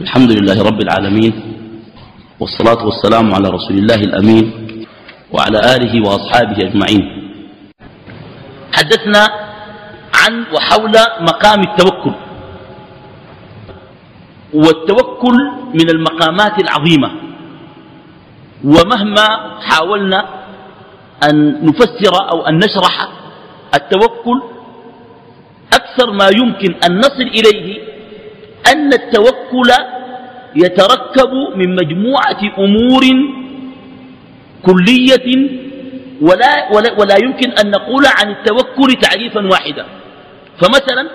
الحمد لله رب العالمين والصلاة والسلام على رسول الله الأمين وعلى آله وأصحابه أجمعين. حدثنا عن وحول مقام التوكل والتوكل من المقامات العظيمة. ومهما حاولنا أن نفسر أو أن نشرح التوكل أكثر ما يمكن أن نصل إليه أن التوكل يتركب من مجموعة أمور كلية ولا, ولا, ولا يمكن أن نقول عن التوكل تعريفا واحدا. فمثلا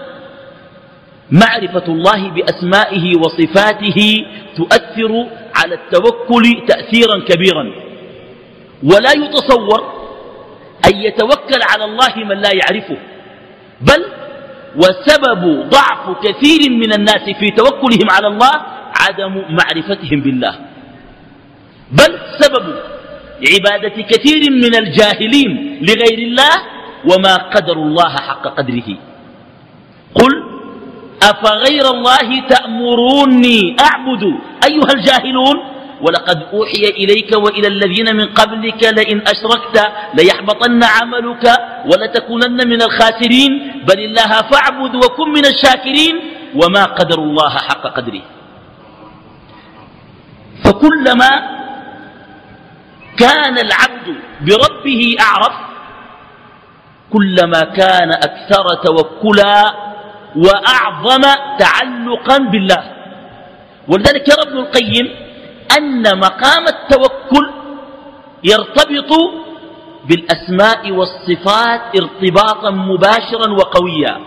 معرفة الله بأسمائه وصفاته تؤثر على التوكل تأثيرا كبيرا. ولا يتصور أن يتوكل على الله من لا يعرفه. بل وسبب ضعف كثير من الناس في توكلهم على الله عدم معرفتهم بالله. بل سبب عبادة كثير من الجاهلين لغير الله وما قدر الله حق قدره. قل أفغير الله تأمروني أعبد أيها الجاهلون؟ ولقد أوحي إليك وإلى الذين من قبلك لئن أشركت ليحبطن عملك ولتكونن من الخاسرين. بل الله فاعبد وكن من الشاكرين وما قدر الله حق قدره. فكلما كان العبد بربه أعرف كلما كان أكثر توكلا وأعظم تعلقا بالله. ولذلك يرى ابن القيم أن مقام التوكل يرتبط بالأسماء والصفات ارتباطا مباشرا وقويا.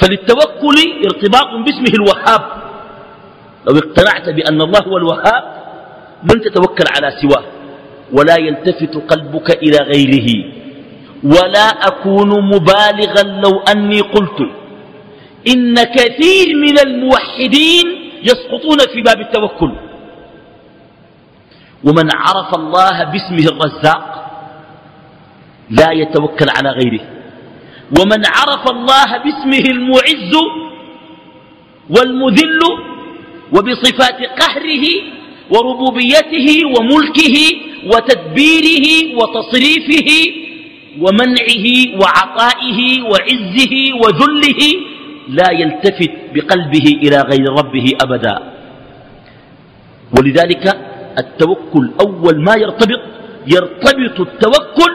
فللتوكل ارتباط باسمه الوهاب. لو اقتنعت بأن الله هو الوهاب لن تتوكل على سواه. ولا يلتفت قلبك إلى غيره. ولا أكون مبالغا لو أني قلت إن كثير من الموحدين يسقطون في باب التوكل. ومن عرف الله باسمه الرزاق لا يتوكل على غيره. ومن عرف الله باسمه المعز والمذل وبصفات قهره وربوبيته وملكه وتدبيره وتصريفه ومنعه وعطائه وعزه وذله لا يلتفت بقلبه إلى غير ربه أبدا. ولذلك التوكل أول ما يرتبط يرتبط التوكل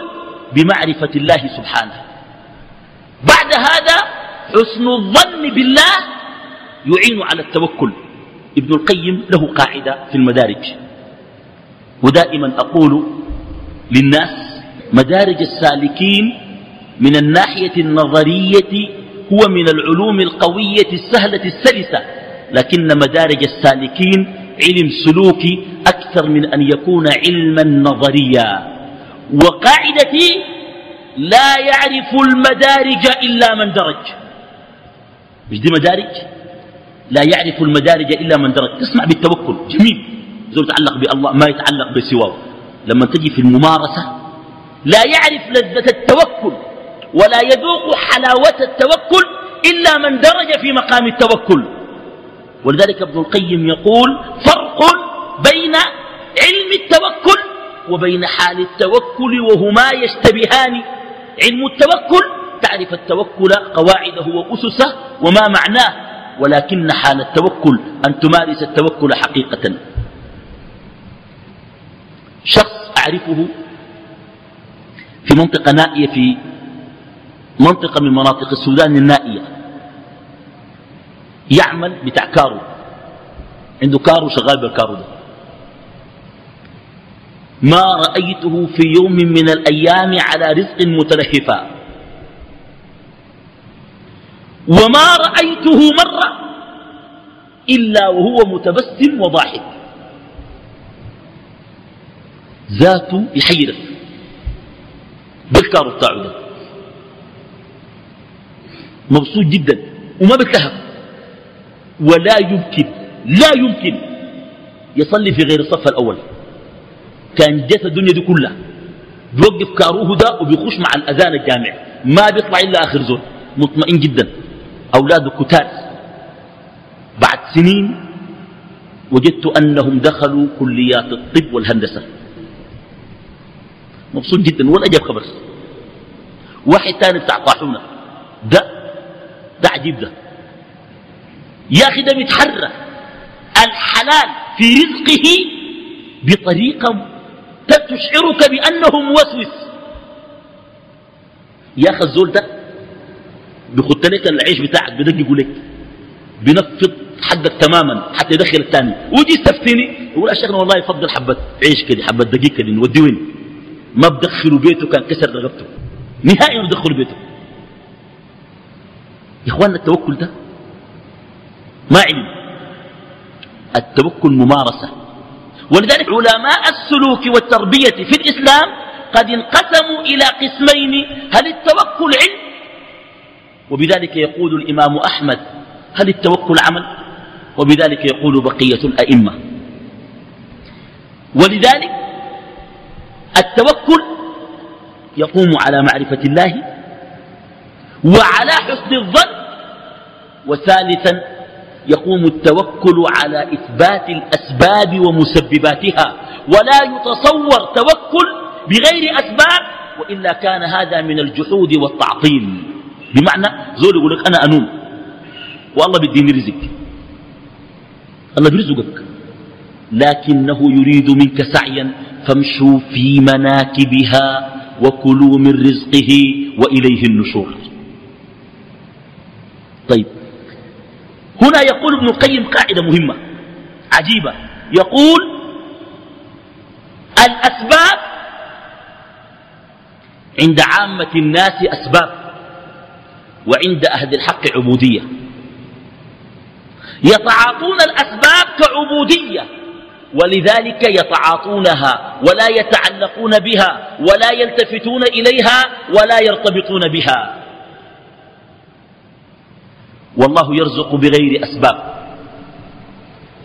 بمعرفة الله سبحانه. بعد هذا حسن الظن بالله يعين على التوكل. ابن القيم له قاعدة في المدارج. ودائما أقول للناس مدارج السالكين من الناحية النظرية هو من العلوم القوية السهلة السلسة لكن مدارج السالكين علم سلوكي أكثر من أن يكون علما نظريا. وقاعدتي لا يعرف المدارج إلا من درج. مش دي مدارج؟ لا يعرف المدارج إلا من درج. تسمع بالتوكل جميل. زول يتعلق بالله ما يتعلق بسواه. لما تجي في الممارسة لا يعرف لذة ولا يذوق حلاوة التوكل إلا من درج في مقام التوكل. ولذلك ابن القيم يقول فرق بين علم التوكل وبين حال التوكل وهما يشتبهان. علم التوكل تعرف التوكل قواعده وأسسه وما معناه ولكن حال التوكل أن تمارس التوكل حقيقة. شخص أعرفه في منطقة نائية في منطقة من مناطق السودان النائية. يعمل بتاع كارو. عنده كارو شغال بالكارو ده. ما رأيته في يوم من الأيام على رزق متلهفا. وما رأيته مرة إلا وهو متبسم وضاحك. ذاته يحيرك. بالكارو بتاعه ده. مبسوط جدا وما بيتلهف ولا يمكن لا يمكن يصلي في غير الصف الأول. كان جت الدنيا دي كلها بيوقف كاروه ده وبيخش مع الأذان الجامع. ما بيطلع إلا آخر زول. مطمئن جدا. أولاده كتات بعد سنين وجدت أنهم دخلوا كليات الطب والهندسة. مبسوط جدا ولا جاب خبر. واحد تاني بتاع طاحونة. ده ده عجيب ده. يا أخي ده بيتحرك الحلال في رزقه بطريقة تشعرك بأنه موسوس. يا أخي الزول ده بيخط لك العيش بتاعك بدققه لك بنفض حقك تماما حتى يدخل الثاني ويجي يستفتيني يقول أشيخنا والله يفضل حبة عيش كده حبة دقيقة كده نودي وين؟ ما بدخلوا بيته كان كسر رقبته. نهائي ما بدخلوا بيته. يا اخواننا التوكل ده ما علم. التوكل ممارسة. ولذلك علماء السلوك والتربية في الإسلام قد انقسموا إلى قسمين. هل التوكل علم؟ وبذلك يقول الإمام أحمد هل التوكل عمل؟ وبذلك يقول بقية الأئمة. ولذلك التوكل يقوم على معرفة الله وعلى حسن الظن. وثالثا يقوم التوكل على إثبات الأسباب ومسبباتها. ولا يتصور توكل بغير أسباب وإلا كان هذا من الجحود والتعطيل. بمعنى زول يقول لك أنا أنوم. والله بديني رزق الله بيرزقك. لكنه يريد منك سعيا. فامشوا في مناكبها وكلوا من رزقه وإليه النشور طيب هنا يقول ابن القيم قاعدة مهمة عجيبة. يقول الأسباب عند عامة الناس أسباب وعند أهل الحق عبودية. يتعاطون الأسباب كعبودية ولذلك يتعاطونها ولا يتعلقون بها ولا يلتفتون إليها ولا يرتبطون بها. والله يرزق بغير أسباب.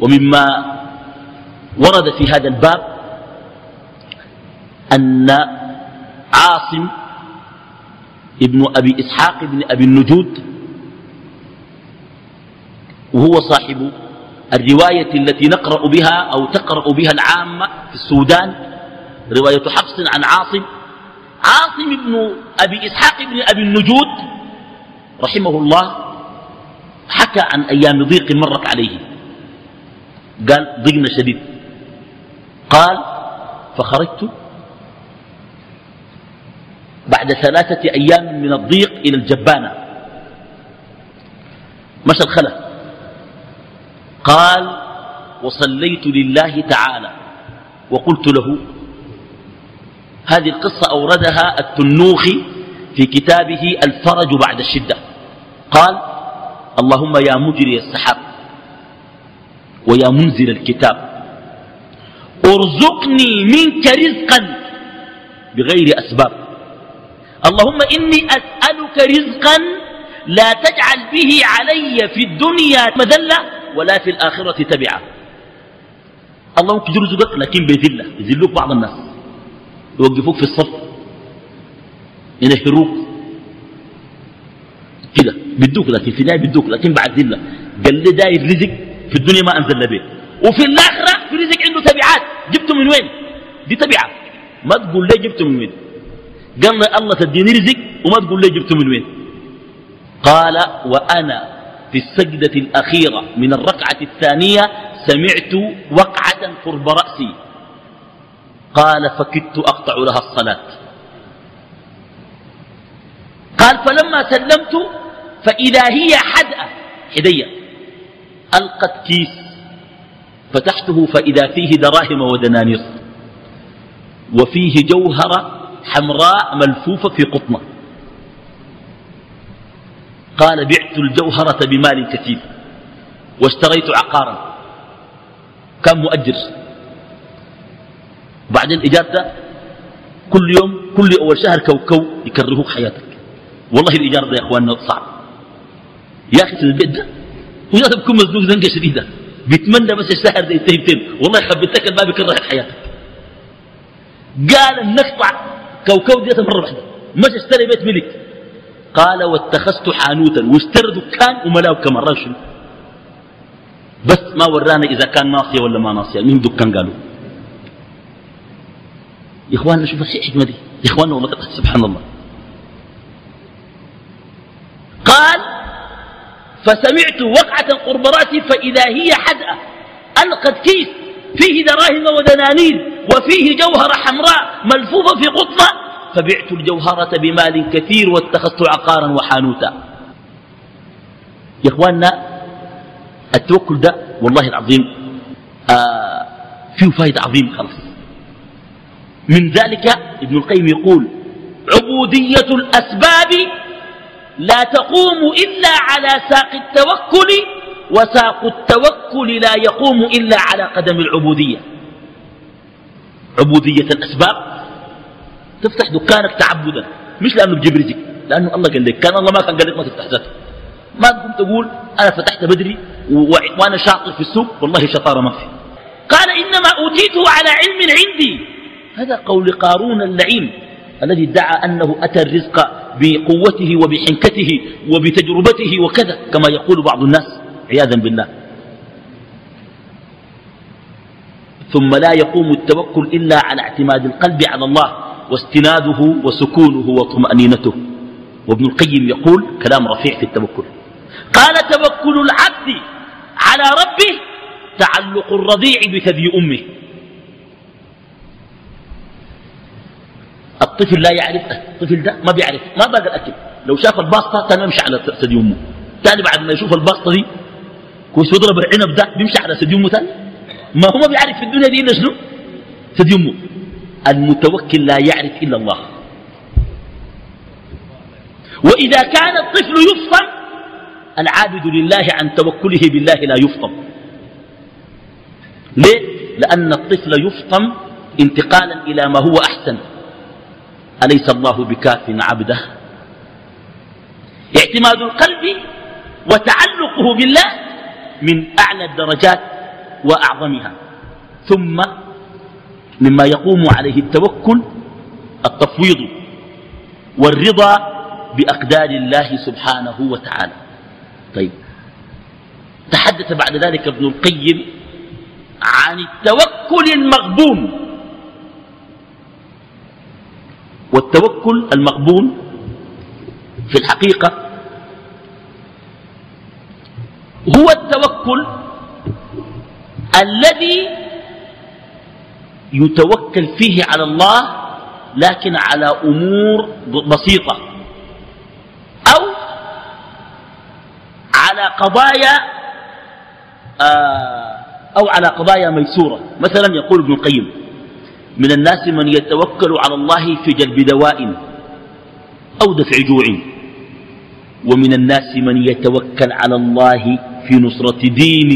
ومما ورد في هذا الباب أن عاصم ابن أبي إسحاق ابن أبي النجود وهو صاحب الرواية التي نقرأ بها أو تقرأ بها العامة في السودان رواية حفص عن عاصم. عاصم بن أبي إسحاق بن أبي النجود رحمه الله حكى عن أيام ضيق مرت عليه. قال ضيقنا شديد. قال فخرجت بعد ثلاثة أيام من الضيق إلى الجبانة. مشى الخلف. قال وصليت لله تعالى وقلت له هذه القصة أوردها التنوخي في كتابه الفرج بعد الشدة. قال اللهم يا مجري السحاب ويا منزل الكتاب. ارزقني منك رزقا بغير أسباب. اللهم إني أسألك رزقا لا تجعل به علي في الدنيا مذلة ولا في الآخرة تبعا. الله ممكن يرزقك لكن بذلة يذلوك بعض الناس يوقفوك في الصف ينهروك. بدوك لكن في النهاية بدوك لكن بعد ذلة. قال لي داير رزق في الدنيا ما أنزل به وفي الآخرة في رزق عنده تبعات. جبته من وين؟ دي تبعة. ما تقول لي جبته من وين؟ قال لي الله تديني رزق وما تقول لي جبته من وين؟ قال وأنا في السجدة الأخيرة من الركعة الثانية سمعت وقعة قرب رأسي. قال فكدت أقطع لها الصلاة. قال فلما سلمت فإذا هي حدأة حدية ألقت كيس فتحته فإذا فيه دراهم ودنانير وفيه جوهرة حمراء ملفوفة في قطنة. قال بعت الجوهرة بمال كثير واشتريت عقارا. كان مؤجر. بعدين إجارته كل يوم كل أول شهر كوكو يكرهوك حياتك. والله الإيجار يا أخواننا صعب. يا أخي البيت ده. ويا بكون مزنوق زنقة شديدة. بيتمنى بس الشهر ده ينتهي والله خبيتك ما بيكره حياتك. قال نقطع كوكو ديت مرة واحدة. مش اشتري بيت ملك. قال واتخذت حانوتا. واشترى دكان وملاه كمان. شنو؟ بس ما ورانا إذا كان ناصية ولا ما ناصية. مين دكان قالوا. يا إخواننا شوف الحكمة دي. يا إخواننا والله سبحان الله. قال فسمعت وقعة قرب رأسي فإذا هي حدأة ألقت كيس فيه دراهم ودنانير وفيه جوهرة حمراء ملفوفة في قطنة فبعت الجوهرة بمال كثير واتخذت عقارا وحانوتا. يا إخواننا التوكل ده والله العظيم آه فيه فائدة عظيمة خلاص. من ذلك ابن القيم يقول عبودية الأسباب لا تقوم إلا على ساق التوكل وساق التوكل لا يقوم إلا على قدم العبودية. عبودية الأسباب. تفتح دكانك تعبدا. مش لأنه بجيب رزق لأنه الله قال لك كان الله ما كان قال لك ما تفتح ذاته ما كنت تقول أنا فتحت بدري وأنا شاطر في السوق والله شطارة ما في. قال إنما أوتيته على علم عندي. هذا قول قارون اللعين. الذي ادعى أنه أتى الرزق بقوته وبحنكته وبتجربته وكذا كما يقول بعض الناس عياذا بالله. ثم لا يقوم التوكل إلا على اعتماد القلب على الله واستناده وسكونه وطمأنينته. وابن القيم يقول كلام رفيع في التوكل. قال توكل العبد على ربه تعلق الرضيع بثدي أمه. الطفل لا يعرف الطفل ده ما بيعرف ما باقي الأكل. لو شاف الباسطة كان يمشي على ثدي أمه. ثاني بعد ما يشوف الباسطة دي كويس يضرب العنب ده بيمشي على ثدي أمه ثاني ما هو ما بيعرف في الدنيا دي إلا شنو؟ ثدي أمه. المتوكل لا يعرف إلا الله. وإذا كان الطفل يفطم العابد لله عن توكله بالله لا يفطم ليه؟ لأن الطفل يفطم انتقالا إلى ما هو أحسن. أليس الله بكاف عبده؟ اعتماد القلب وتعلقه بالله من أعلى الدرجات وأعظمها. ثم مما يقوم عليه التوكل التفويض والرضا بأقدار الله سبحانه وتعالى. طيب. تحدث بعد ذلك ابن القيم عن التوكل المغبون. والتوكل المقبول في الحقيقة هو التوكل الذي يتوكل فيه على الله لكن على أمور بسيطة أو على قضايا آه، أو على قضايا ميسورة. مثلا يقول ابن القيم من الناس من يتوكل على الله في جلب دواء أو دفع جوع. ومن الناس من يتوكل على الله في نصرة دين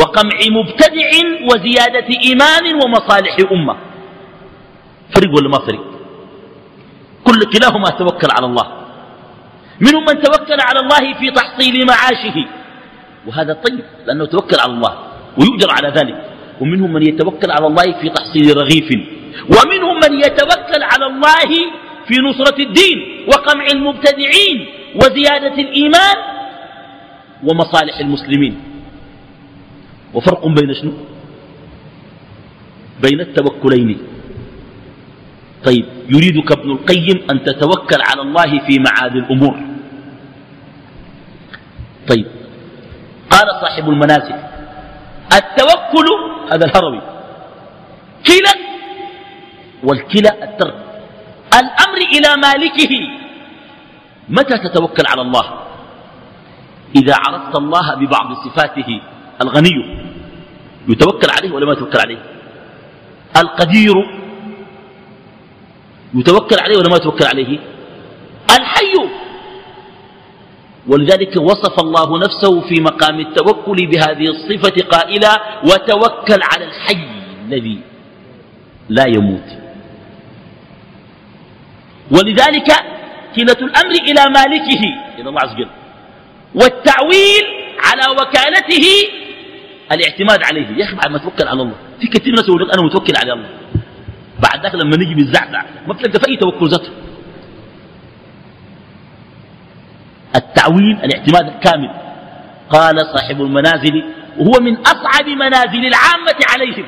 وقمع مبتدع وزيادة إيمان ومصالح أمة. فرق ولا ما فرق؟ كل كلاهما توكل على الله. منهم من توكل على الله في تحصيل معاشه. وهذا طيب لأنه توكل على الله ويؤجر على ذلك. ومنهم من يتوكل على الله في تحصيل رغيف. ومنهم من يتوكل على الله في نصرة الدين وقمع المبتدعين وزيادة الإيمان ومصالح المسلمين. وفرق بين شنو؟ بين التوكلين. طيب يريدك ابن القيم أن تتوكل على الله في معاد الأمور. طيب قال صاحب المنازل التوكل هذا الهروي. كلا والكلا الترك. الأمر إلى مالكه. متى تتوكل على الله؟ إذا عرفت الله ببعض صفاته. الغني يتوكل عليه ولا ما يتوكل عليه؟ القدير يتوكل عليه ولا ما يتوكل عليه؟ الحي ولذلك وصف الله نفسه في مقام التوكل بهذه الصفة قائلا وتوكل على الحي الذي لا يموت ولذلك كلة الأمر إلى مالكه إلى الله عز وجل والتعويل على وكالته الاعتماد عليه. يا أخي بعد ما توكل على الله في كثير ناس يقول أنا متوكل على الله. بعد ذلك لما نجي بالزعزع ما بتلقى في أي توكل ذاته. التعويل الاعتماد الكامل قال صاحب المنازل وهو من أصعب منازل العامة عليهم.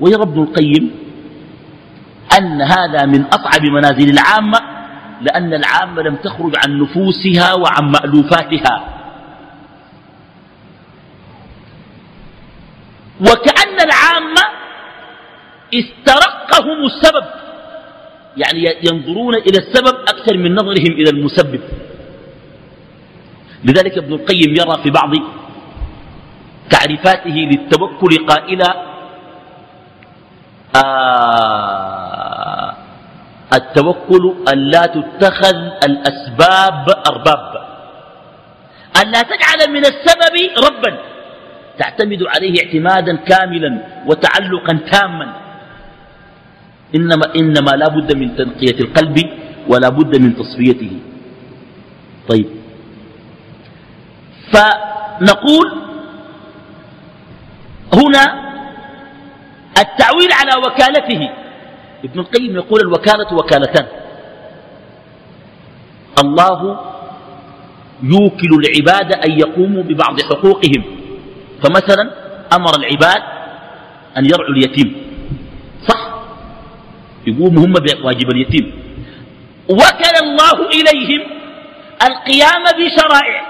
ويرى ابن القيم أن هذا من أصعب منازل العامة لأن العامة لم تخرج عن نفوسها وعن مألوفاتها. وكأن العامة استرقهم السبب يعني ينظرون إلى السبب أكثر من نظرهم إلى المسبب. لذلك ابن القيم يرى في بعض تعريفاته للتوكل قائلا آه التوكل أن لا تتخذ الأسباب أرباب. أن لا تجعل من السبب ربا. تعتمد عليه اعتمادا كاملا وتعلقا تاما. إنما, إنما لا بد من تنقية القلب ولا بد من تصفيته. طيب. فنقول هنا التعويل على وكالته. ابن القيم يقول الوكالة وكالتان. الله يوكل العباد أن يقوموا ببعض حقوقهم. فمثلا أمر العباد أن يرعوا اليتيم. صح؟ يقوموا هم بواجب اليتيم. وكل الله إليهم القيام بشرائع.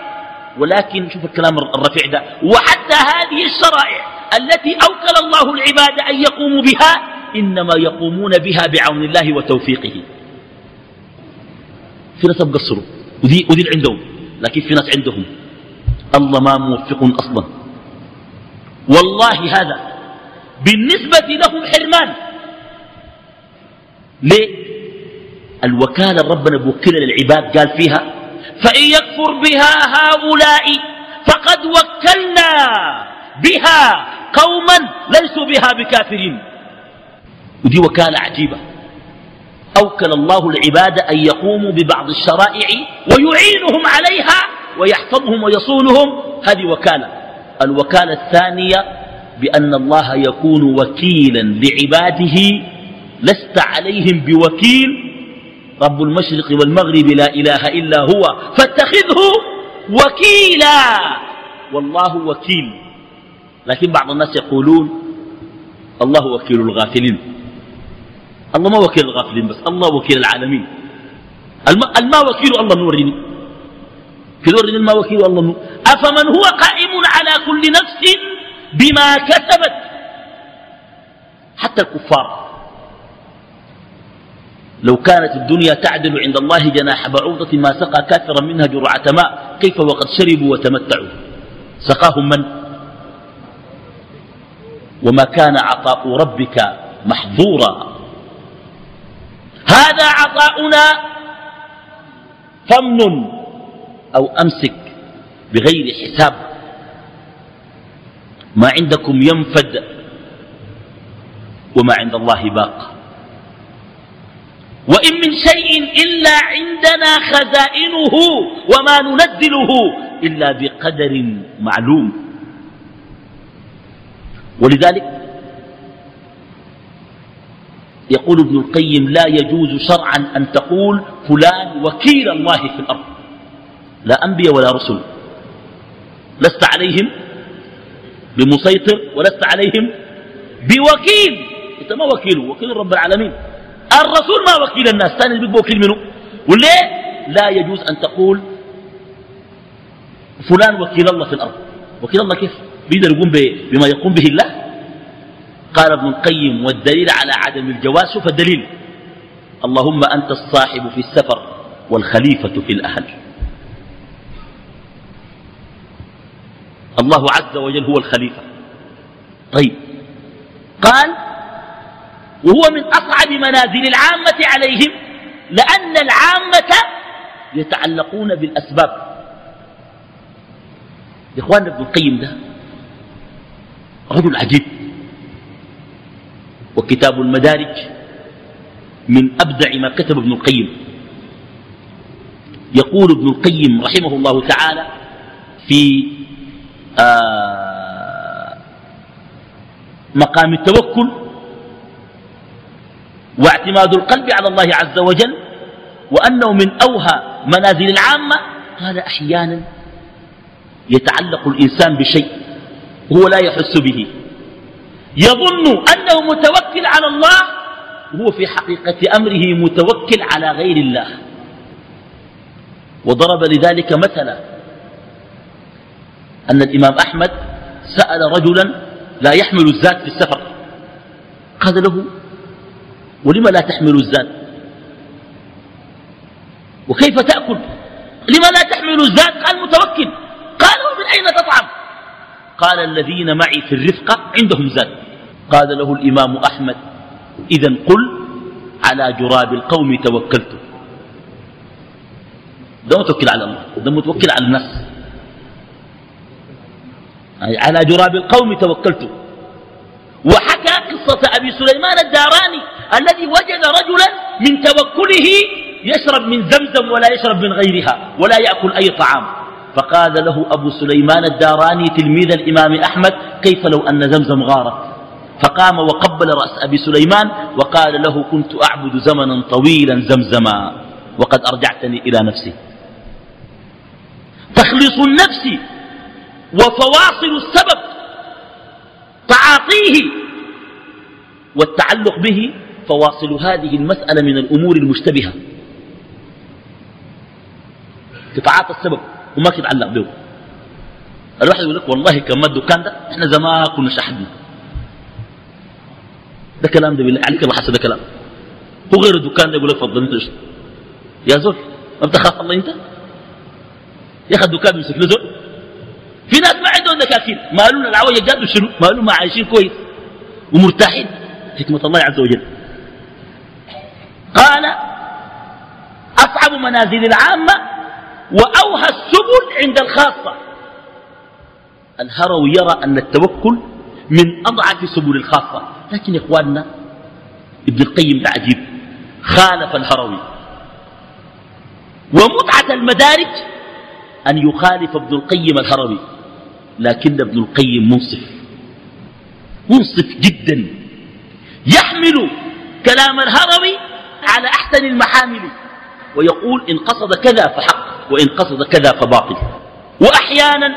ولكن شوف الكلام الرفيع ده. وحتى هذه الشرائع التي أوكل الله العباد أن يقوموا بها إنما يقومون بها بعون الله وتوفيقه. في ناس بقصروا ودي, ودي عندهم. لكن في ناس عندهم. الله ما موفق أصلا. والله هذا بالنسبة لهم حرمان. ليه؟ الوكالة ربنا بوكل للعباد قال فيها فإن يكفر بها هؤلاء فقد وكلنا بها قوما ليسوا بها بكافرين. ودي وكالة عجيبة. أوكل الله العباد أن يقوموا ببعض الشرائع ويعينهم عليها ويحفظهم ويصونهم. هذه وكالة. الوكالة الثانية بأن الله يكون وكيلا لعباده لست عليهم بوكيل رب المشرق والمغرب لا إله إلا هو فاتخذه وكيلا. والله وكيل. لكن بعض الناس يقولون الله وكيل الغافلين. الله ما وكيل الغافلين بس الله وكيل العالمين. الما وكيل الله نورني في نورني الما وكيل الله نور. أفمن هو قائم على كل نفس بما كسبت؟ حتى الكفار. لو كانت الدنيا تعدل عند الله جناح بعوضة ما سقى كافرا منها جرعة ماء كيف وقد شربوا وتمتعوا؟ سقاهم من؟ وما كان عطاء ربك محظورا. هذا عطاؤنا فمن أو أمسك بغير حساب. ما عندكم ينفد وما عند الله باق. وإن من شيء إلا عندنا خزائنه وما ننزله إلا بقدر معلوم. ولذلك يقول ابن القيم لا يجوز شرعا أن تقول فلان وكيل الله في الأرض لا أنبياء ولا رسل. لست عليهم بمسيطر ولست عليهم بوكيل. أنت ما وكيله وكيل رب العالمين. الرسول ما وكيل الناس ثاني اللي بيبقى وكيل منه. وليه لا يجوز أن تقول فلان وكيل الله في الأرض. وكيل الله كيف؟ بيقدر يقوم بما يقوم به الله؟ قال ابن القيم والدليل على عدم الجواز شوف الدليل. اللهم أنت الصاحب في السفر والخليفة في الأهل. الله عز وجل هو الخليفة. طيب. قال وهو من أصعب منازل العامة عليهم لأن العامة يتعلقون بالأسباب. إخواننا ابن القيم ده رجل عجيب وكتاب المدارج من أبدع ما كتب ابن القيم. يقول ابن القيم رحمه الله تعالى في آه مقام التوكل واعتماد القلب على الله عز وجل وأنه من أوهى منازل العامة قال أحيانا يتعلق الإنسان بشيء وهو لا يحس به. يظن أنه متوكل على الله وهو في حقيقة أمره متوكل على غير الله. وضرب لذلك مثلا أن الإمام أحمد سأل رجلا لا يحمل الزاد في السفر قال له ولم لا تحمل الزاد وكيف تأكل؟ لما لا تحمل الزاد قال متوكل. قال ومن أين تطعم؟ قال الذين معي في الرفقة عندهم زاد قال له الإمام أحمد إذا قل على جراب القوم توكلت. ده متوكل على الله ده متوكل على الناس. على جراب القوم توكلت. وحكى قصة أبي سليمان الداراني الذي وجد رجلا من توكله يشرب من زمزم ولا يشرب من غيرها ولا يأكل أي طعام. فقال له أبو سليمان الداراني تلميذ الإمام أحمد كيف لو أن زمزم غارت؟ فقام وقبل رأس أبي سليمان وقال له كنت أعبد زمنا طويلا زمزما وقد أرجعتني إلى نفسي. تخليص النفس وفواصل السبب تعاطيه والتعلق به فواصل هذه المسألة من الأمور المشتبهة. تتعاطى السبب وما تتعلق به. الواحد يقول لك والله كم الدكان ده إحنا زمان كنا شحدنا ده كلام ده بالله عليك الله حسن ده كلام. هو غير الدكان ده يقول لك فضل انت يا زول ما بتخاف الله انت؟ يا أخي الدكان بيمسك له زول. في ناس ما عندهم دكاكين مالون العوية جاد شنو مالون ما عايشين كويس ومرتاحين. حكمة الله عز وجل. قال أصعب منازل العامة وأوهى السبل عند الخاصة. الهروي يرى أن التوكل من أضعف سبل الخاصة. لكن إخواننا ابن القيم عجيب خالف الهروي. ومتعة المدارج أن يخالف ابن القيم الهروي. لكن ابن القيم منصف. منصف جدا. يحمل كلام الهروي على أحسن المحامل. ويقول إن قصد كذا فحق وإن قصد كذا فباطل. وأحيانا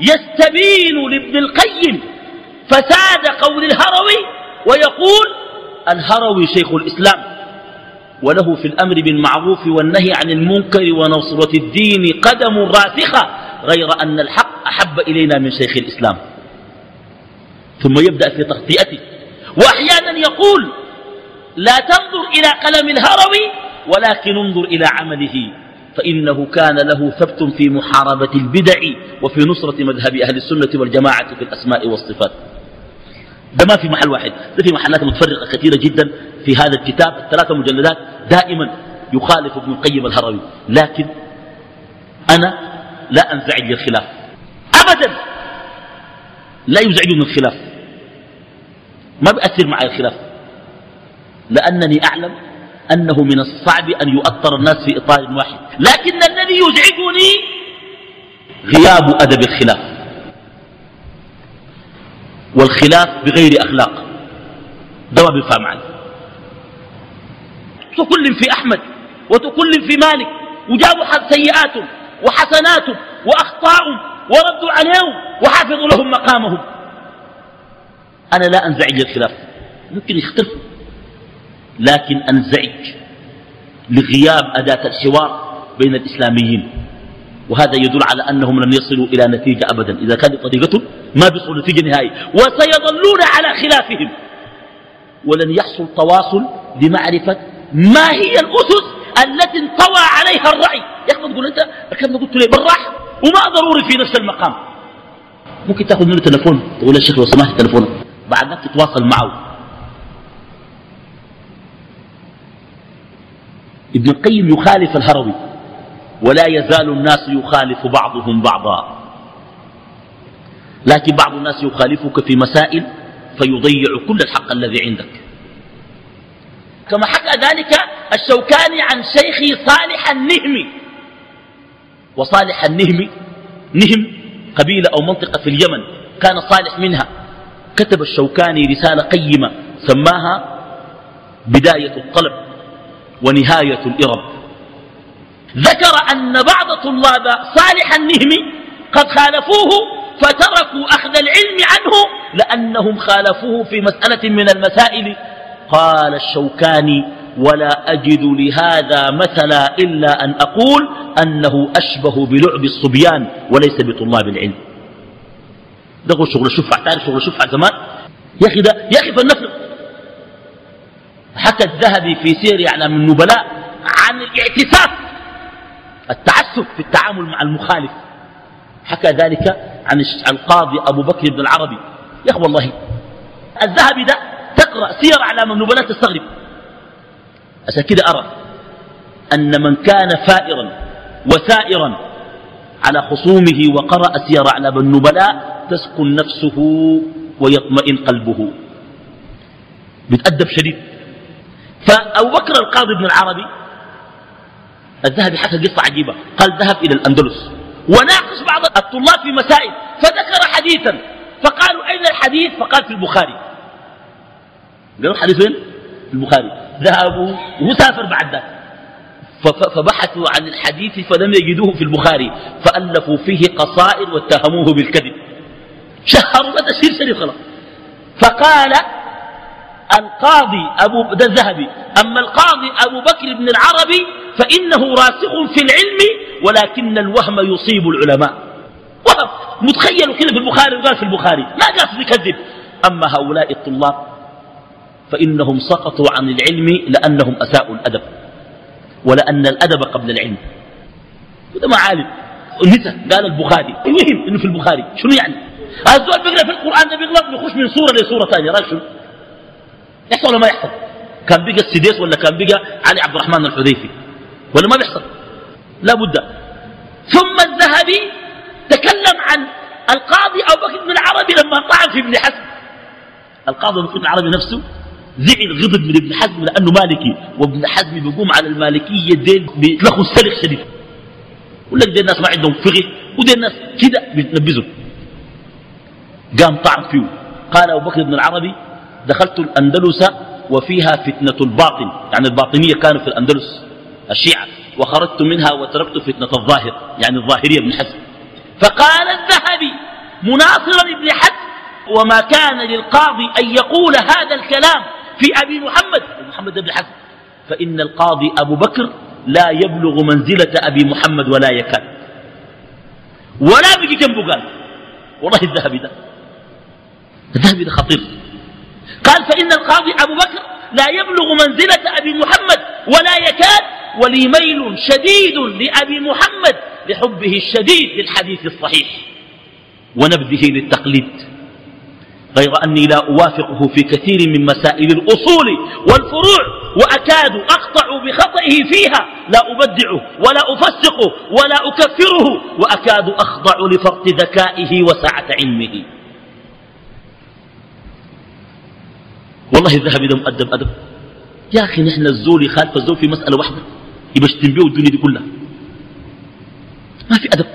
يستبين لابن القيم فساد قول الهروي ويقول الهروي شيخ الإسلام وله في الأمر بالمعروف والنهي عن المنكر ونصرة الدين قدم راسخة غير أن الحق أحب إلينا من شيخ الإسلام. ثم يبدأ في تغطيته وأحيانا يقول لا تنظر إلى قلم الهروي ولكن انظر إلى عمله. فإنه كان له ثبت في محاربة البدع وفي نصرة مذهب أهل السنة والجماعة في الأسماء والصفات. ده ما في محل واحد. ده في محلات متفرقة كثيرة جدا في هذا الكتاب. الثلاثة مجلدات دائما يخالف ابن القيم الهروي. لكن أنا لا أنزعج للخلاف أبدا لا يزعجني الخلاف. ما بأثر معي الخلاف. لأنني أعلم أنه من الصعب أن يؤطر الناس في إطار واحد. لكن الذي يزعجني غياب أدب الخلاف. والخلاف بغير أخلاق. ده ما بينفع معنا تكل في أحمد وتكل في مالك وجابوا سيئاتهم وحسناتهم وأخطاءهم وردوا عليهم وحافظوا لهم مقامهم. أنا لا أنزعج للخلاف ممكن يختلفوا لكن أنزعج لغياب أداة الحوار بين الإسلاميين. وهذا يدل على أنهم لم يصلوا إلى نتيجة أبدا. إذا كانت طريقتهم ما بيصلوا نتيجة نهائية. وسيظلون على خلافهم. ولن يحصل تواصل لمعرفة ما هي الأسس التي انطوى عليها الرأي. يا أخي تقول أنت كم قلت لي بالراحة. وما ضروري في نفس المقام. ممكن تأخذ منه تلفون تقول الشيخ لو سمحت تلفونك بعد ذلك تتواصل معه. ابن القيم يخالف الهروي ولا يزال الناس يخالف بعضهم بعضا. لكن بعض الناس يخالفك في مسائل فيضيع كل الحق الذي عندك. كما حكى ذلك الشوكاني عن شيخي صالح النهمي. وصالح النهمي نهم قبيلة أو منطقة في اليمن كان صالح منها. كتب الشوكاني رسالة قيمة سماها بداية الطلب ونهاية الإرب ذكر أن بعض طلاب صالح النهمي قد خالفوه فتركوا أخذ العلم عنه لأنهم خالفوه في مسألة من المسائل. قال الشوكاني ولا أجد لهذا مثلا إلا أن أقول أنه أشبه بلعب الصبيان وليس بطلاب العلم. ده شغل الشفع تعرف شغل الشفع زمان. يا أخي ده يا أخي فلنفرق. حكى الذهبي في سير أعلام النبلاء عن الاعتساف التعسف في التعامل مع المخالف. حكى ذلك عن القاضي أبو بكر بن العربي. يا أخي والله. الذهبي ده تقرأ سير أعلام النبلاء تستغرب. عشان كده أرى أن من كان فائرا وسائرا على خصومه وقرأ سير أعلام النبلاء تسكن نفسه ويطمئن قلبه. بتأدب شديد. فأبو بكر القاضي ابن العربي الذهبي حكى قصة عجيبة. قال ذهب إلى الأندلس. وناقش بعض الطلاب في مسائل. فذكر حديثا. فقالوا أين الحديث؟ فقال في البخاري. قالوا الحديث وين؟ في البخاري. ذهبوا وسافر بعد ذلك. فبحثوا عن الحديث فلم يجدوه في البخاري فألفوا فيه قصائد واتهموه بالكذب. شهروا ما تشهير شريف خلاص فقال القاضي أبو ده الذهبي أما القاضي أبو بكر بن العربي فإنه راسخ في العلم ولكن الوهم يصيب العلماء. وهم. متخيل كده في البخاري وقال في البخاري ما قاصد يكذب أما هؤلاء الطلاب فإنهم سقطوا عن العلم لأنهم أساءوا الأدب. ولأن الأدب قبل العلم. وده ما عالم نسى قال البخاري. يوهم إنه في البخاري. شنو يعني؟ الزول بيقرأ في القرآن ده بيغلط بيخش من سوره لسوره ثانية. رايك شنو؟ يحصل ولا ما يحصل؟ كان بقى السديس ولا كان بقى علي عبد الرحمن الحذيفي؟ ولا ما بيحصل؟ لا بد. ثم الذهبي تكلم عن القاضي أبو بكر بن العربي لما طعن في ابن حزم. القاضي أبو بكر العربي نفسه زعل غضب من ابن حزم لأنه مالكي وابن حزم بيقوم على المالكية دين بيطلقوا السلخ شديد. يقول لك الناس ما عندهم فقه ودي الناس كده بيتنبذوا قام طعن فيه. قال أبو بكر بن العربي دخلت الأندلس وفيها فتنة الباطن. يعني الباطنية كانوا في الأندلس الشيعة. وخرجت منها وتركت فتنة الظاهر يعني الظاهرية بن حزم. فقال الذهبي مناصرا ابن حزم وما كان للقاضي أن يقول هذا الكلام. في أبي محمد محمد بن حزم فإن القاضي أبو بكر لا يبلغ منزلة أبي محمد ولا يكاد. ولا بيجي جنبه قال. والله الذهبي ده الذهبي ده خطير. قال فإن القاضي أبو بكر لا يبلغ منزلة أبي محمد ولا يكاد ولي ميل شديد لأبي محمد لحبه الشديد للحديث الصحيح. ونبذه للتقليد. غير أني لا أوافقه في كثير من مسائل الأصول والفروع وأكاد أقطع بخطئه فيها لا أبدعه ولا أفسقه ولا أكفره وأكاد أخضع لفرط ذكائه وسعة علمه. والله الذهبي ده مؤدب أدب. يا أخي نحن الزول يخالف الزول في مسألة واحدة. يبقى بيه الدنيا دي كلها. ما في أدب.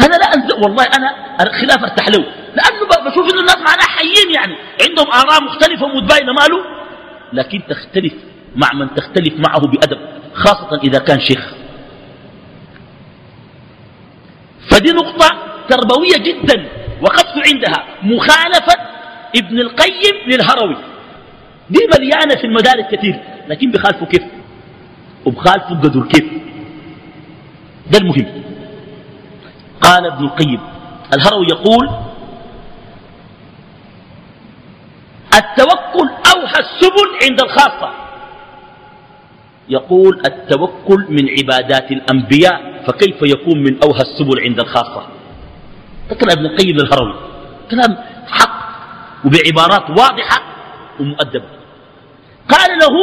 أنا لا أنزل والله أنا خلاف أرتاح له. لأنه بشوف إنه الناس معناها حيين يعني. عندهم آراء مختلفة ومتباينة ماله لكن تختلف مع من تختلف معه بأدب خاصة إذا كان شيخ. فدي نقطة تربوية جدا وقفت عندها مخالفة ابن القيم للهروي. دي مليانة في المدارس كثير لكن بخالفوا كيف؟ وبخالفوا قدر كيف؟ ده المهم. قال ابن القيم الهروي يقول التوكل أوحى السبل عند الخاصة. يقول التوكل من عبادات الأنبياء فكيف يكون من أوهى السبل عند الخاصة؟ كلام ابن القيم للهروي كلام حق وبعبارات واضحة ومؤدبة. قال له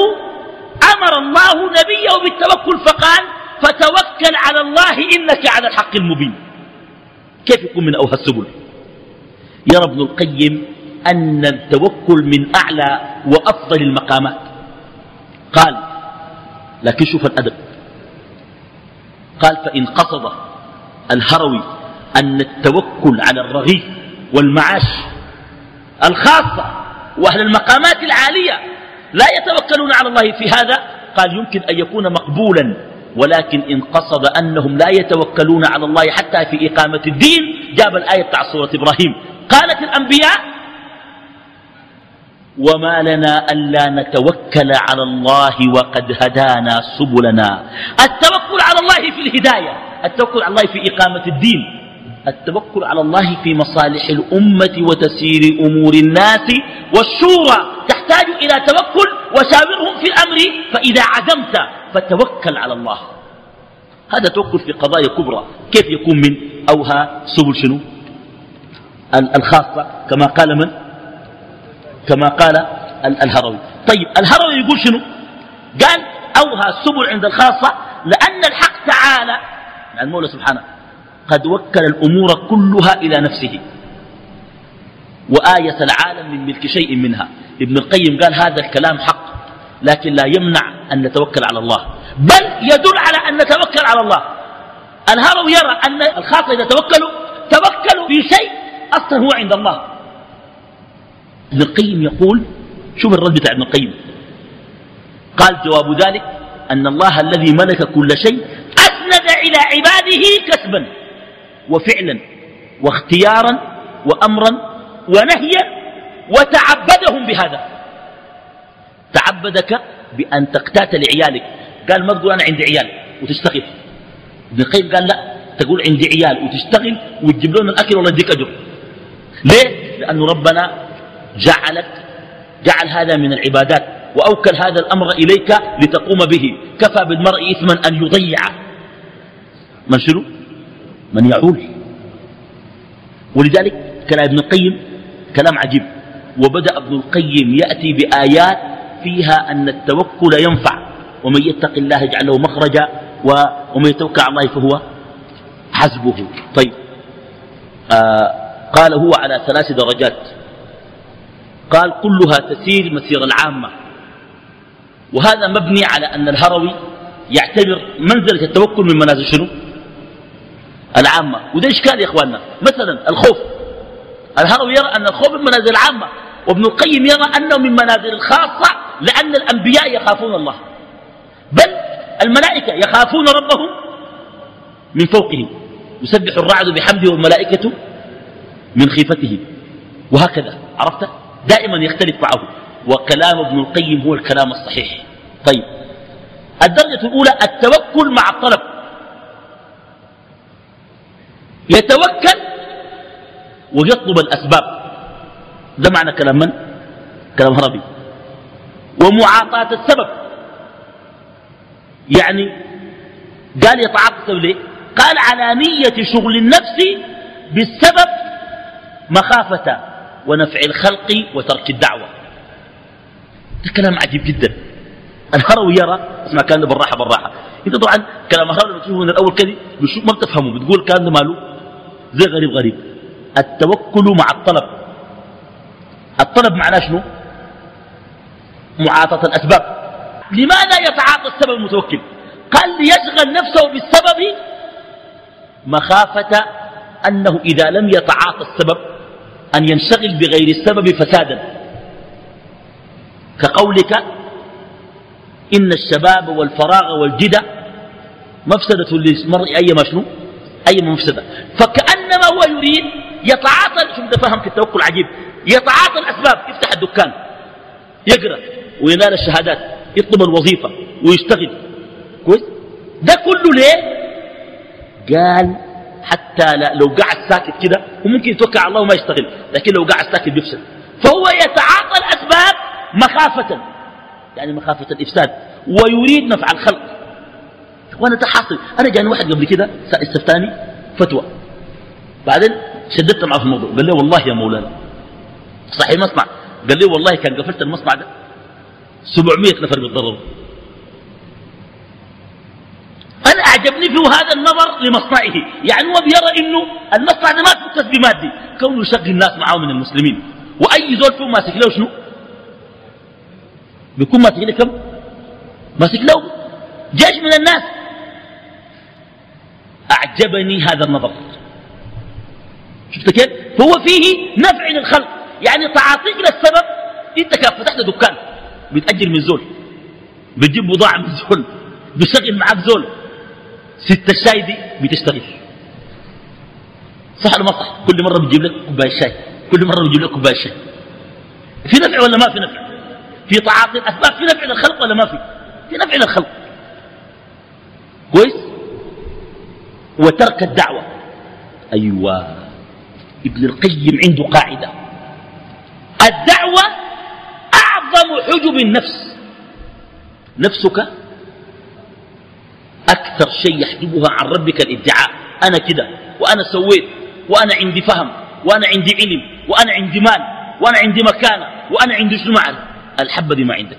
أمر الله نبيه بالتوكل فقال فتوكل على الله إنك على الحق المبين. كيف يكون من أوهى السبل؟ يرى ابن القيم أن التوكل من أعلى وأفضل المقامات. قال لكن شوف الأدب. قال فإن قصد الهروي أن التوكل على الرغيف والمعاش الخاصة وأهل المقامات العالية لا يتوكلون على الله في هذا قال يمكن أن يكون مقبولا ولكن إن قصد أنهم لا يتوكلون على الله حتى في إقامة الدين جاب الآية بتاع سورة إبراهيم. قالت الأنبياء وما لنا ألا نتوكل على الله وقد هدانا سبلنا. التوكل على الله في الهداية التوكل على الله في إقامة الدين التوكل على الله في مصالح الأمة وتسيير أمور الناس والشورى. تحتاج إلى توكل وشاورهم في الأمر فإذا عزمت فتوكل على الله. هذا توكل في قضايا كبرى. كيف يكون من أوها سبل شنو؟ الخاصة كما قال من؟ كما قال الهروي. طيب الهروي يقول شنو؟ قال أوها السبل عند الخاصة لأن الحق تعالى. يعني المولى سبحانه قد وكل الأمور كلها إلى نفسه. وآية العالم من ملك شيء منها. ابن القيم قال هذا الكلام حق لكن لا يمنع أن نتوكل على الله. بل يدل على أن نتوكل على الله. الهروي يرى أن الخاصة إذا توكلوا توكلوا في شيء أصلا هو عند الله. ابن القيم يقول شوف الرد بتاع ابن القيم. قال جواب ذلك أن الله الذي ملك كل شيء أسند إلى عباده كسبا وفعلا واختيارا وأمرا ونهيا وتعبدهم بهذا. تعبدك بأن تقتات لعيالك. قال ما تقول أنا عندي عيال وتشتغل. ابن القيم قال لا تقول عندي عيال وتشتغل وتجيب لهم الأكل ولا يديك أجر. ليه؟ لأن ربنا جعلك جعل هذا من العبادات وأوكل هذا الأمر إليك لتقوم به. كفى بالمرء إثما أن يضيع. من شنو؟ من يعول. ولذلك كلام ابن القيم كلام عجيب. وبدأ ابن القيم يأتي بآيات فيها أن التوكل ينفع. ومن يتق الله يجعل له مخرجا ومن يتوكل على الله فهو حسبه. طيب. آه قال هو على ثلاث درجات. قال كلها تسير مسير العامة. وهذا مبني على أن الهروي يعتبر منزلة التوكل من منازل شنو؟ العامة. وده إشكال يا إخواننا. مثلا الخوف. الهروي يرى أن الخوف من منازل العامة وابن القيم يرى أنه من منازل الخاصة لأن الأنبياء يخافون الله. بل الملائكة يخافون ربهم من فوقهم. يسبح الرعد بحمده والملائكة من خيفته وهكذا. عرفت؟ دائما يختلف معه. وكلام ابن القيم هو الكلام الصحيح. طيب. الدرجة الأولى التوكل مع الطلب. يتوكل ويطلب الأسباب. ده معنى كلام من؟ كلام هربي ومعاطاة السبب. يعني قال يتعاطى ليه؟ قال على نية شغل النفس بالسبب مخافة ونفع الخلق وترك الدعوة. ده كلام عجيب جدا. الهروي يرى اسمع كان بالراحة بالراحة. انت طبعا كلام الهروي تشوفه من الأول كذي ما بتفهمه بتقول كان ماله؟ زي غريب غريب. التوكل مع الطلب. الطلب معناه شنو؟ معاطة الأسباب. لماذا يتعاطى السبب المتوكل؟ قال ليشغل نفسه بالسبب مخافة أنه إذا لم يتعاطى السبب أن ينشغل بغير السبب فسادا. كقولك إن الشباب والفراغ والجدة مفسدة للمرء أي شنو؟ أي مفسدة. فكأنما هو يريد يتعاطى شوف ده فهم في التوكل عجيب يتعاطى الأسباب. يفتح الدكان يقرأ وينال الشهادات يطلب الوظيفة ويشتغل. كويس؟ ده كله ليه؟ قال حتى لو قعد ساكت كده وممكن يتوكل على الله وما يشتغل لكن لو قعد ساكت بيفسد فهو يتعاطى الأسباب مخافة. يعني مخافة الإفساد. ويريد نفع الخلق. وأنا تحاصل أنا جاني واحد قبل كده استفتاني فتوى. بعدين شددت معه في الموضوع. قال لي والله يا مولانا. صحيح مصنع قال لي والله كان قفلت المصنع ده. 700 نفر بيتضرروا أنا أعجبني فيه هذا النظر لمصنعه يعني هو بيرى إنه المصنع ده ما في كسب مادي. كونه يشغل الناس معه من المسلمين. وأي زول فيه ماسك له شنو؟ بيكون ماسك له كم؟ ماسك له جيش من الناس. أعجبني هذا النظر. شفت كيف؟ فهو فيه نفع للخلق. يعني تعاطيك للسبب. أنت كان فتحت دكان؟ بتأجر من زول. بتجيب بضاعة من زول. بيشغل معك زول. ست الشاي دي بتشتغل. صح ولا ما صح؟ كل مرة بتجيب لك كوباية شاي. كل مرة بتجيب لك كوباية شاي. في نفع ولا ما في نفع؟ في تعاطي الأسباب في نفع للخلق ولا ما في؟ في نفع للخلق. كويس؟ وترك الدعوة. أيوة. ابن القيم عنده قاعدة. الدعوة أعظم حجب النفس. نفسك أكثر شيء يحجبها عن ربك الإدعاء. أنا كده وأنا سويت وأنا عندي فهم وأنا عندي علم وأنا عندي مال وأنا عندي مكانة وأنا عندي شنو معنى؟ الحبة دي ما عندك.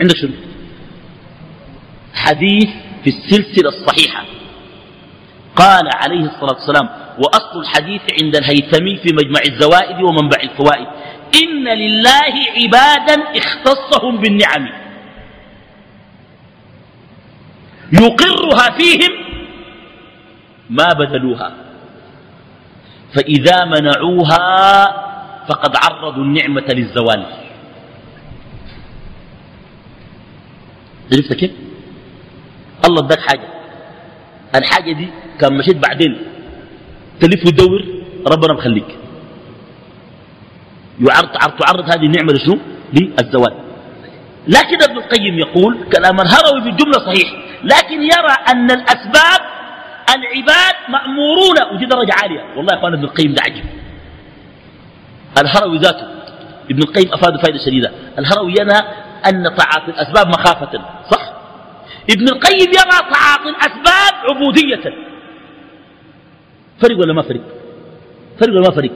عندك شنو؟ حديث في السلسلة الصحيحة. قال عليه الصلاة والسلام وأصل الحديث عند الهيثمي في مجمع الزوائد ومنبع الفوائد. إن لله عبادا اختصهم بالنعم. يقرها فيهم ما بدلوها فإذا منعوها فقد عرضوا النعمة للزوال. عرفت كيف؟ الله اداك حاجة. الحاجة دي كان مشيت بعدين. تلف وتدور ربنا مخليك. يعرض تعرض هذه النعمة لشنو؟ للزوال. لكن ابن القيم يقول كلام الهروي في الجملة صحيح. لكن يرى أن الأسباب العباد مأمورون ودي درجة عالية. والله يا أخوان ابن القيم ده عجيب. الهروي ذاته ابن القيم أفاد فائدة شديدة. الهروي ينهى أن تعاطي الأسباب مخافة صح؟ ابن القيم يرى تعاطي الأسباب عبودية. فرق ولا ما فرق؟ فرق ولا ما فرق؟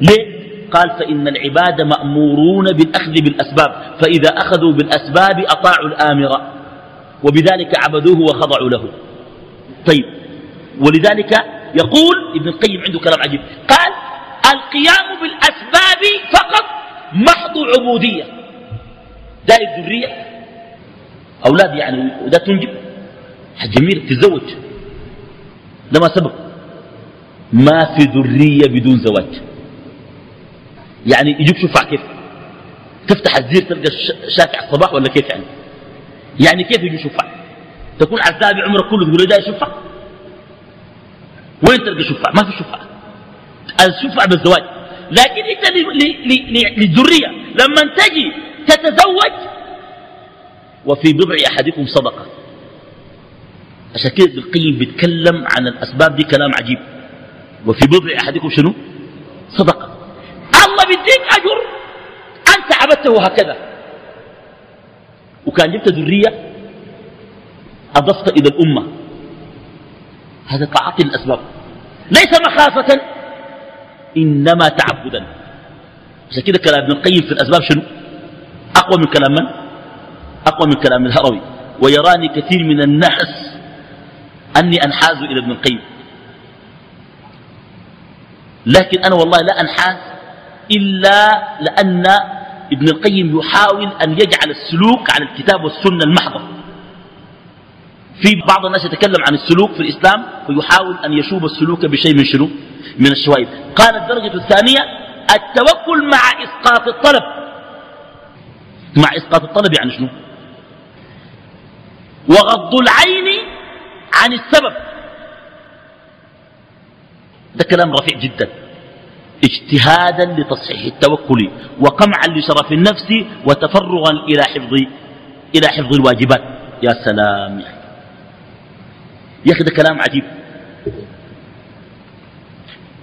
ليه؟ قال فإن العباد مأمورون بالأخذ بالأسباب. فإذا أخذوا بالأسباب أطاعوا الآمر وبذلك عبدوه وخضعوا له. طيب ولذلك يقول ابن القيم عنده كلام عجيب. قال القيام بالأسباب فقط محض عبودية. داير ذرية أولاد يعني وده تنجب. حج جميل تتزوج. ده ما سبب ما في ذرية بدون زواج. يعني يجيك شفع كيف. تفتح الزير تلقى شافع الصباح ولا كيف يعني؟ يعني كيف يجي شفع تكون عزابي عمرك كله تقول ده شفع وين تلقى شفع ما في شفع الشفع بالزواج. لكن انت للذرية لما تجي تتزوج وفي بضع أحدكم صدقة. عشان كده ابن القيم بيتكلم عن الأسباب دي كلام عجيب. وفي بضع أحدكم شنو؟ صدقة. الله بيديك أجر. أنت عبدته هكذا وكان جبت ذرية أضفت إلى الأمة. هذا تعاطي الأسباب. ليس مخافة. إنما تعبدا. عشان كده كلام ابن القيم في الأسباب شنو؟ أقوى من كلام من؟ أقوى من كلام الهروي. ويراني كثير من الناس أني أنحاز إلى ابن القيم. لكن أنا والله لا أنحاز إلا لأن ابن القيم يحاول أن يجعل السلوك على الكتاب والسنة المحضة. في بعض الناس يتكلم عن السلوك في الإسلام ويحاول أن يشوب السلوك بشيء من شنو؟ من الشوائب. قال الدرجة الثانية التوكل مع إسقاط الطلب. مع إسقاط الطلب يعني شنو؟ وغض العين عن السبب. ده كلام رفيع جدا. اجتهادا لتصحيح التوكل وقمعا لشرف النفس وتفرغا إلى حفظ إلى حفظ الواجبات. يا سلام يا يا أخي ده كلام عجيب.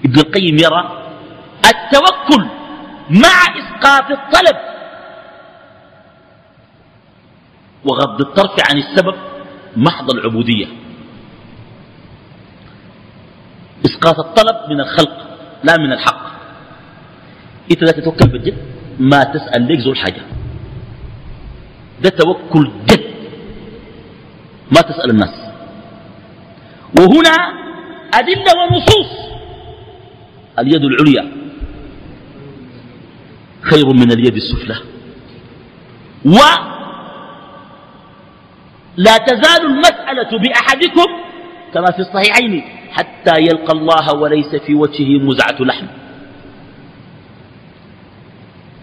ابن القيم يرى التوكل مع إسقاط الطلب وغض الطرف عن السبب محض العبودية. إسقاط الطلب من الخلق. لا من الحق. إنت لا تتوكل بالجد ما تسأل ليك زول حاجة. ده توكل جد ما تسأل الناس. وهنا أدلة ونصوص. اليد العليا خير من اليد السفلى. ولا تزال المسألة بأحدكم كما في الصحيحين. حتى يلقى الله وليس في وجهه مزعة لحم.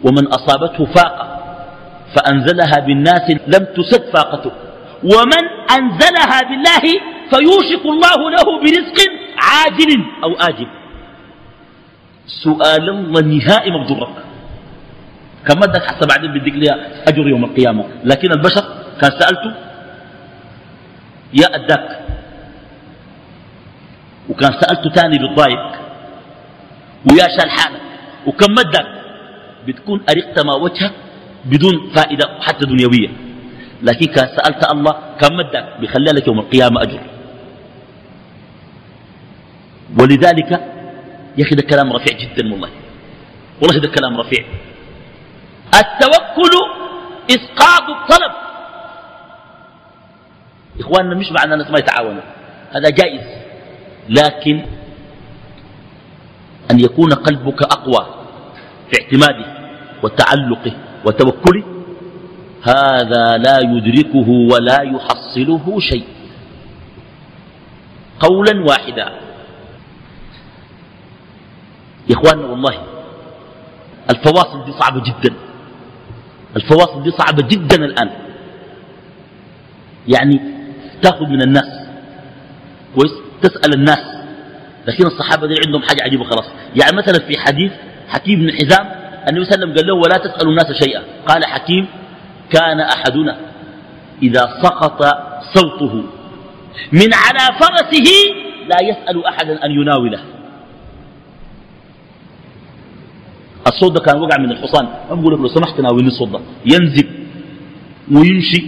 ومن أصابته فاقة فأنزلها بالناس لم تسد فاقته. ومن أنزلها بالله فيوشك الله له برزق عاجل أو آجل. سؤال الله نهائي مقدورك كم مدك حتى بعدين بدك لها أجر يوم القيامة؟ لكن البشر كان سألته يا أداك وكان سألته تاني بالضايق ويا شال حالك وكم مدك؟ بتكون أرقت ما وجهك بدون فائدة حتى دنيوية. لكن كان سألت الله كم مدك؟ بخلي لك يوم القيامة أجر. ولذلك يا أخي ده كلام رفيع جدا والله. والله ده كلام رفيع. التوكل إسقاط الطلب. إخواننا مش معنى الناس ما يتعاونوا. هذا جائز. لكن أن يكون قلبك أقوى في اعتماده وتعلقه وتوكله هذا لا يدركه ولا يحصله شيء. قولا واحدا. يا إخواننا والله الفواصل دي صعبة جدا. الفواصل دي صعبة جدا الآن. يعني تاخذ من الناس كويس؟ تسأل الناس. لكن الصحابة دي عندهم حاجة عجيبة خلاص. يعني مثلا في حديث حكيم بن حزام النبي صلى الله عليه وسلم قال له ولا تسألوا الناس شيئا. قال حكيم كان أحدنا إذا سقط صوته من على فرسه لا يسأل أحدا أن يناوله. الصوت كان وقع من الحصان. ما بقول لو سمحت ناولني الصوت ده. ينزل ويمشي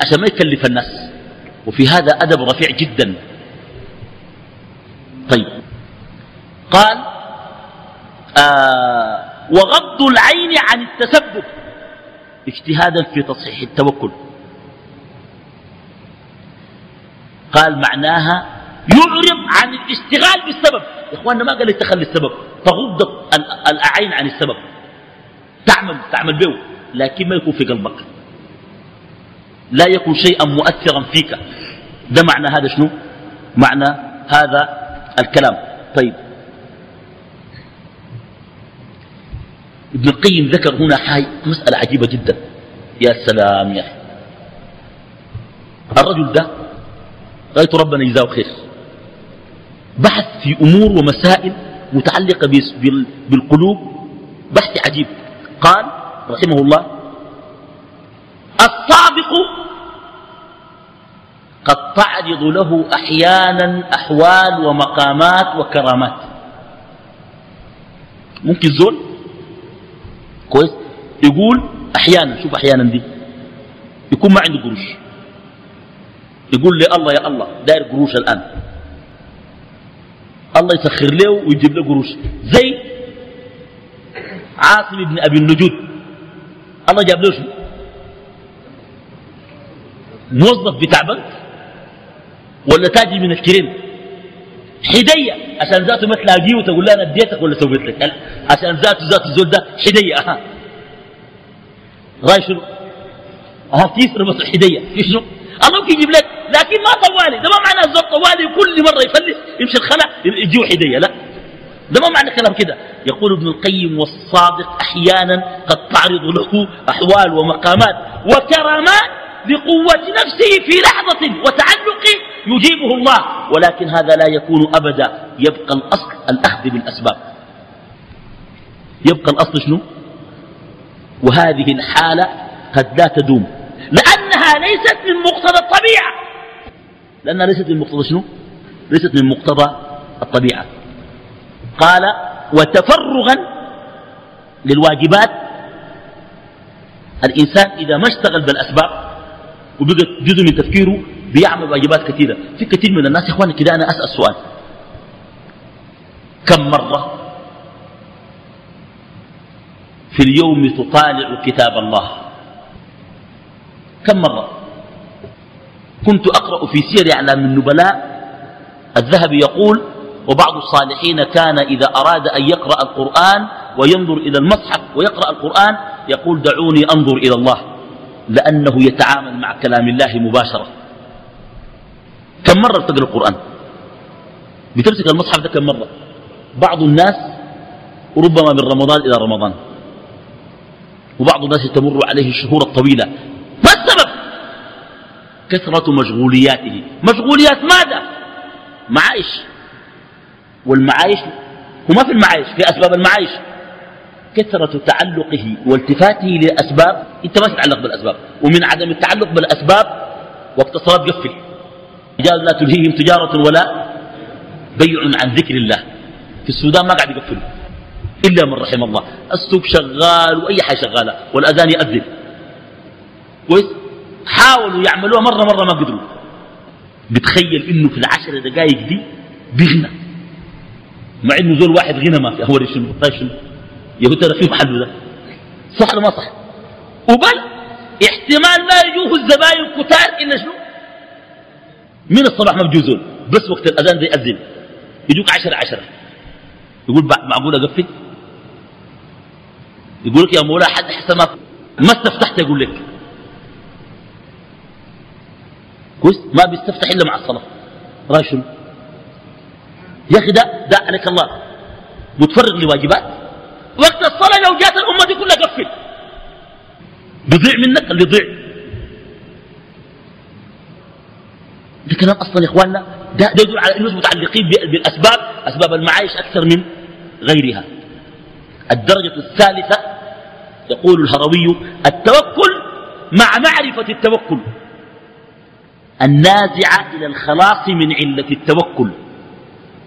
عشان ما يكلف الناس. وفي هذا أدب رفيع جدا. طيب. قال آه وغض العين عن التسبب. اجتهادا في تصحيح التوكل. قال معناها يعرض عن الاشتغال بالسبب. يا إخواننا ما قال لك تخلي السبب. تغض العين عن السبب. تعمل تعمل به. لكن ما يكون في قلبك. لا يكون شيئا مؤثرا فيك. ده معنى هذا شنو؟ معنى هذا الكلام. طيب. ابن القيم ذكر هنا حاي مسألة عجيبة جدا. يا سلام يا الرجل ده رأيت ربنا يجزاه خير. بحث في أمور ومسائل متعلقة بالقلوب. بحث عجيب. قال رحمه الله السابق قد تعرض له أحيانا أحوال ومقامات وكرامات. ممكن زول كويس يقول أحيانا شوف أحيانا دي يكون ما عنده قروش. يقول لي الله يا الله داير قروش الآن. الله يسخر له ويجيب له قروش. زي عاصم بن أبي النجود. الله جاب له شو موظف بتاع بنك. ولا تاجي من الكريم. حدية عشان ذاته ما تلاقيه وتقول له أنا أديتك ولا سويت لك؟ عشان ذاته ذات الزول ده حدية. أها. راي شنو؟ أها كيسر بس الحدية في شنو؟ الله ممكن يجيب لك لكن ما طوالي. ده ما معنى الزول طوالي كل مرة يفلس يمشي الخلا يجيه حدية لا. ده ما معنى كلام كده. يقول ابن القيم والصادق أحيانا قد تعرض له أحوال ومقامات وكرامات لقوة نفسه في لحظة وتعلق يجيبه الله ولكن هذا لا يكون أبدا. يبقى الأصل الأخذ بالأسباب. يبقى الأصل شنو؟ وهذه الحالة قد لا تدوم. لأنها ليست من مقتضى الطبيعة. لأنها ليست من مقتضى شنو؟ ليست من مقتضى الطبيعة. قال وتفرغا للواجبات. الإنسان إذا ما اشتغل بالأسباب وبقت جزء من تفكيره بيعمل واجبات كثيرة. في كثير من الناس يا إخواني كده أنا أسأل سؤال. كم مرة في اليوم تطالع كتاب الله؟ كم مرة؟ كنت أقرأ في سير أعلام النبلاء الذهبي يقول وبعض الصالحين كان إذا أراد أن يقرأ القرآن وينظر إلى المصحف ويقرأ القرآن يقول دعوني أنظر إلى الله. لأنه يتعامل مع كلام الله مباشرة. كم مرة تقرأ القرآن؟ بتمسك المصحف ده كم مرة؟ بعض الناس ربما من رمضان إلى رمضان. وبعض الناس تمر عليه الشهور الطويلة. ما السبب؟ كثرة مشغولياته. مشغوليات ماذا؟ معايش. والمعايش هو ما في المعايش في أسباب المعايش. كثرة تعلقه والتفاته للأسباب أنت ما تتعلق بالأسباب. ومن عدم التعلق بالأسباب وقت الصلاة قفل رجال لا تلهيهم تجارة ولا بيع عن ذكر الله. في السودان ما قاعد يقفلوا إلا من رحم الله. السوق شغال وأي حاجة شغالة والأذان يأذن. كويس؟ حاولوا يعملوها مرة مرة ما قدروا. بتخيل إنه في العشر دقائق دي بغنى. مع إنه زول واحد غنى ما في أهوري شنو؟ طيب شنو؟ يقول ترى في محله ده. صح ولا ما صح؟ وبل احتمال ما يجوه الزباين كتار إلا شنو؟ من الصباح ما بجوزون بس وقت الأذان ده يأذن. يجوك عشرة عشرة. يقول معقول أقفل يقول لك يا مولا حد حسن ما ما استفتحت يقول لك. كويس؟ ما بيستفتح إلا مع الصلاة. رأي شنو؟ يا أخي ده ده عليك الله. متفرغ لواجبات. وقت الصلاة لو جات الأمة دي كلها قفل. بيضيع منك اللي يضيع ده كلام أصلا يا إخواننا ده, ده يدل على أنهم متعلقين بالأسباب أسباب المعايش أكثر من غيرها. الدرجة الثالثة يقول الهروي التوكل مع معرفة التوكل. النازعة إلى الخلاص من علة التوكل.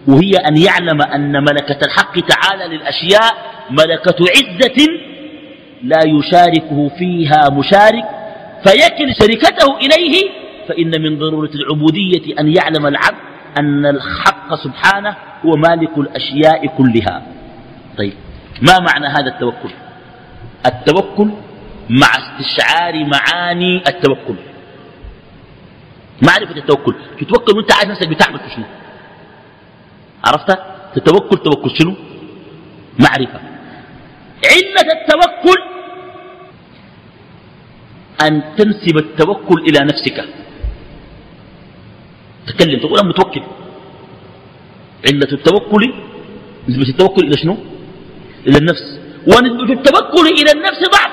وهي أن يعلم أن ملكة الحق تعالى للأشياء ملكة عزة لا يشاركه فيها مشارك فيكل شركته إليه فإن من ضرورة العبودية أن يعلم العبد أن الحق سبحانه هو مالك الأشياء كلها. طيب ما معنى هذا التوكل؟ التوكل مع استشعار معاني التوكل. معرفة التوكل تتوكل وأنت عارف نفسك بتعمل شنو؟ عرفت؟ تتوكل توكل شنو؟ معرفة. علة التوكل أن تنسب التوكل إلى نفسك. تكلم تقول أنا متوكل. علة التوكل نسبة التوكل إلى شنو؟ إلى النفس. ونسبة التوكل إلى النفس ضعف.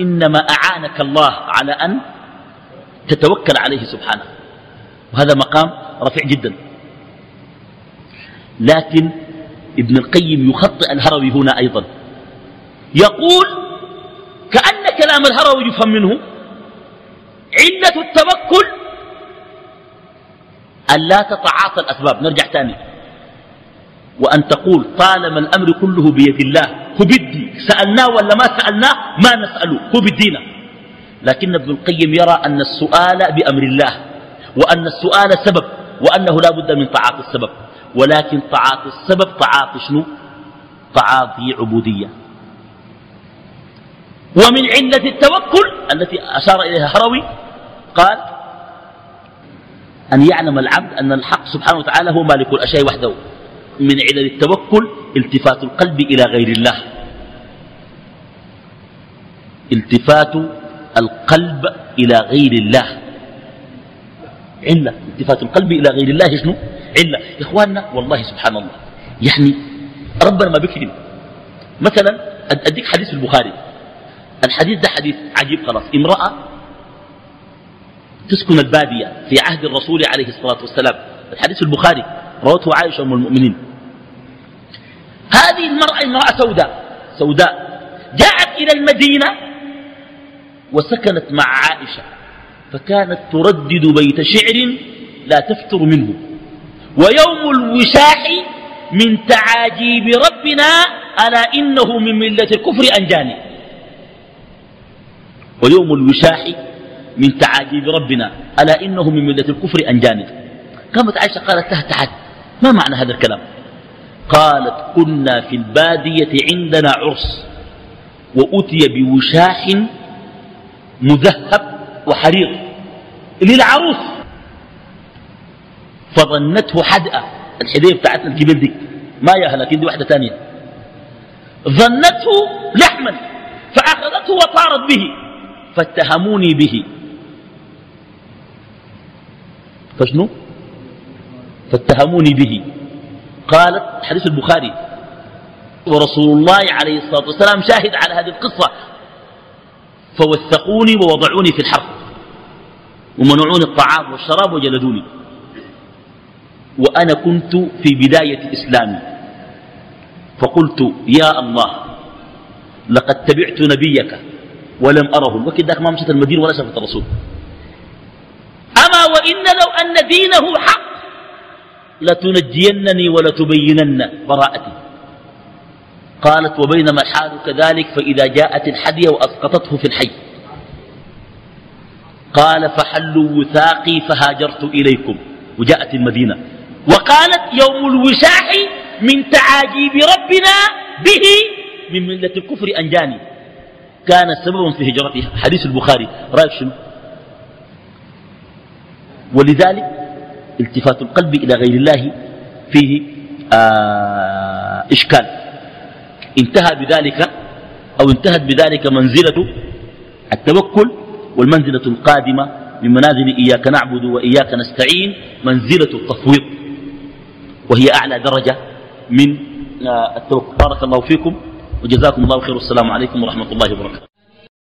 إنما أعانك الله على أن تتوكل عليه سبحانه. وهذا مقام رفيع جدا. لكن ابن القيم يخطئ الهروي هنا أيضا. يقول كأن كلام الهروي يفهم منه علة التوكل أن لا تتعاطى الأسباب. نرجع تاني وأن تقول طالما الأمر كله بيد الله هو بدي. سألناه ولا ما سألناه؟ ما نسأله. هو بدينا. لكن ابن القيم يرى أن السؤال بأمر الله وأن السؤال سبب وأنه لا بد من تعاطي السبب. ولكن تعاطي السبب تعاطي شنو؟ تعاطي عبودية. ومن علة التوكل التي أشار إليها هروي قال أن يعلم العبد أن الحق سبحانه وتعالى هو مالك الأشياء وحده من علل التوكل التفات القلب إلى غير الله. التفات القلب إلى غير الله. علة. التفات القلب إلى غير الله شنو؟ علة. إخواننا والله سبحان الله. يعني ربنا ما بكرم مثلا أديك حديث البخاري. الحديث ده حديث عجيب خلاص. امرأة تسكن البادية في عهد الرسول عليه الصلاة والسلام. الحديث البخاري روته عائشة أم المؤمنين. هذه المرأة امرأة سوداء سوداء. جاءت إلى المدينة وسكنت مع عائشة فكانت تردد بيت شعر لا تفتر منه. ويوم الوشاح من تعاجيب ربنا ألا إنه من ملة الكفر أنجاني. ويوم الوشاح من تعاجيب ربنا. ألا إنه من ملة الكفر أنجاني قامت عائشة قالت لها تعال ما معنى هذا الكلام؟ قالت كنا في البادية عندنا عرس وأتي بوشاح مذهب وحرير للعروس. فظنته حدأة الحدية بتاعتنا الكبير دي. ما ياها لكن دي واحدة ثانية ظنته لحما فأخذته وطارت به. فاتهموني به. فشنو؟ فاتهموني به. قالت حديث البخاري ورسول الله عليه الصلاة والسلام شاهد على هذه القصة. فوثقوني ووضعوني في الحرب. ومنعوني الطعام والشراب وجلدوني. وأنا كنت في بداية إسلامي. فقلت يا الله لقد تبعت نبيك ولم أره الوقت ذاك ما مشت المدينة ولا شافت الرسول. وإن لو أن دينه حق لتنجينني ولتبينن براءتي. قالت وبينما الحال كذلك فإذا جاءت الحدية وأسقطته في الحي. قال فحلوا وثاقي فهاجرت إليكم. وجاءت المدينة. وقالت يوم الوشاح من تعاجيب ربنا به من ملة الكفر أنجاني. كان سببا في هجرتها. حديث البخاري. رأيك شنو؟ ولذلك التفات القلب إلى غير الله فيه آه إشكال. انتهى بذلك أو انتهت بذلك منزلة التوكل والمنزلة القادمة من منازل إياك نعبد وإياك نستعين منزلة التفويض. وهي أعلى درجة من آه، التوكل. بارك الله فيكم وجزاكم الله خير. والسلام عليكم ورحمة الله وبركاته.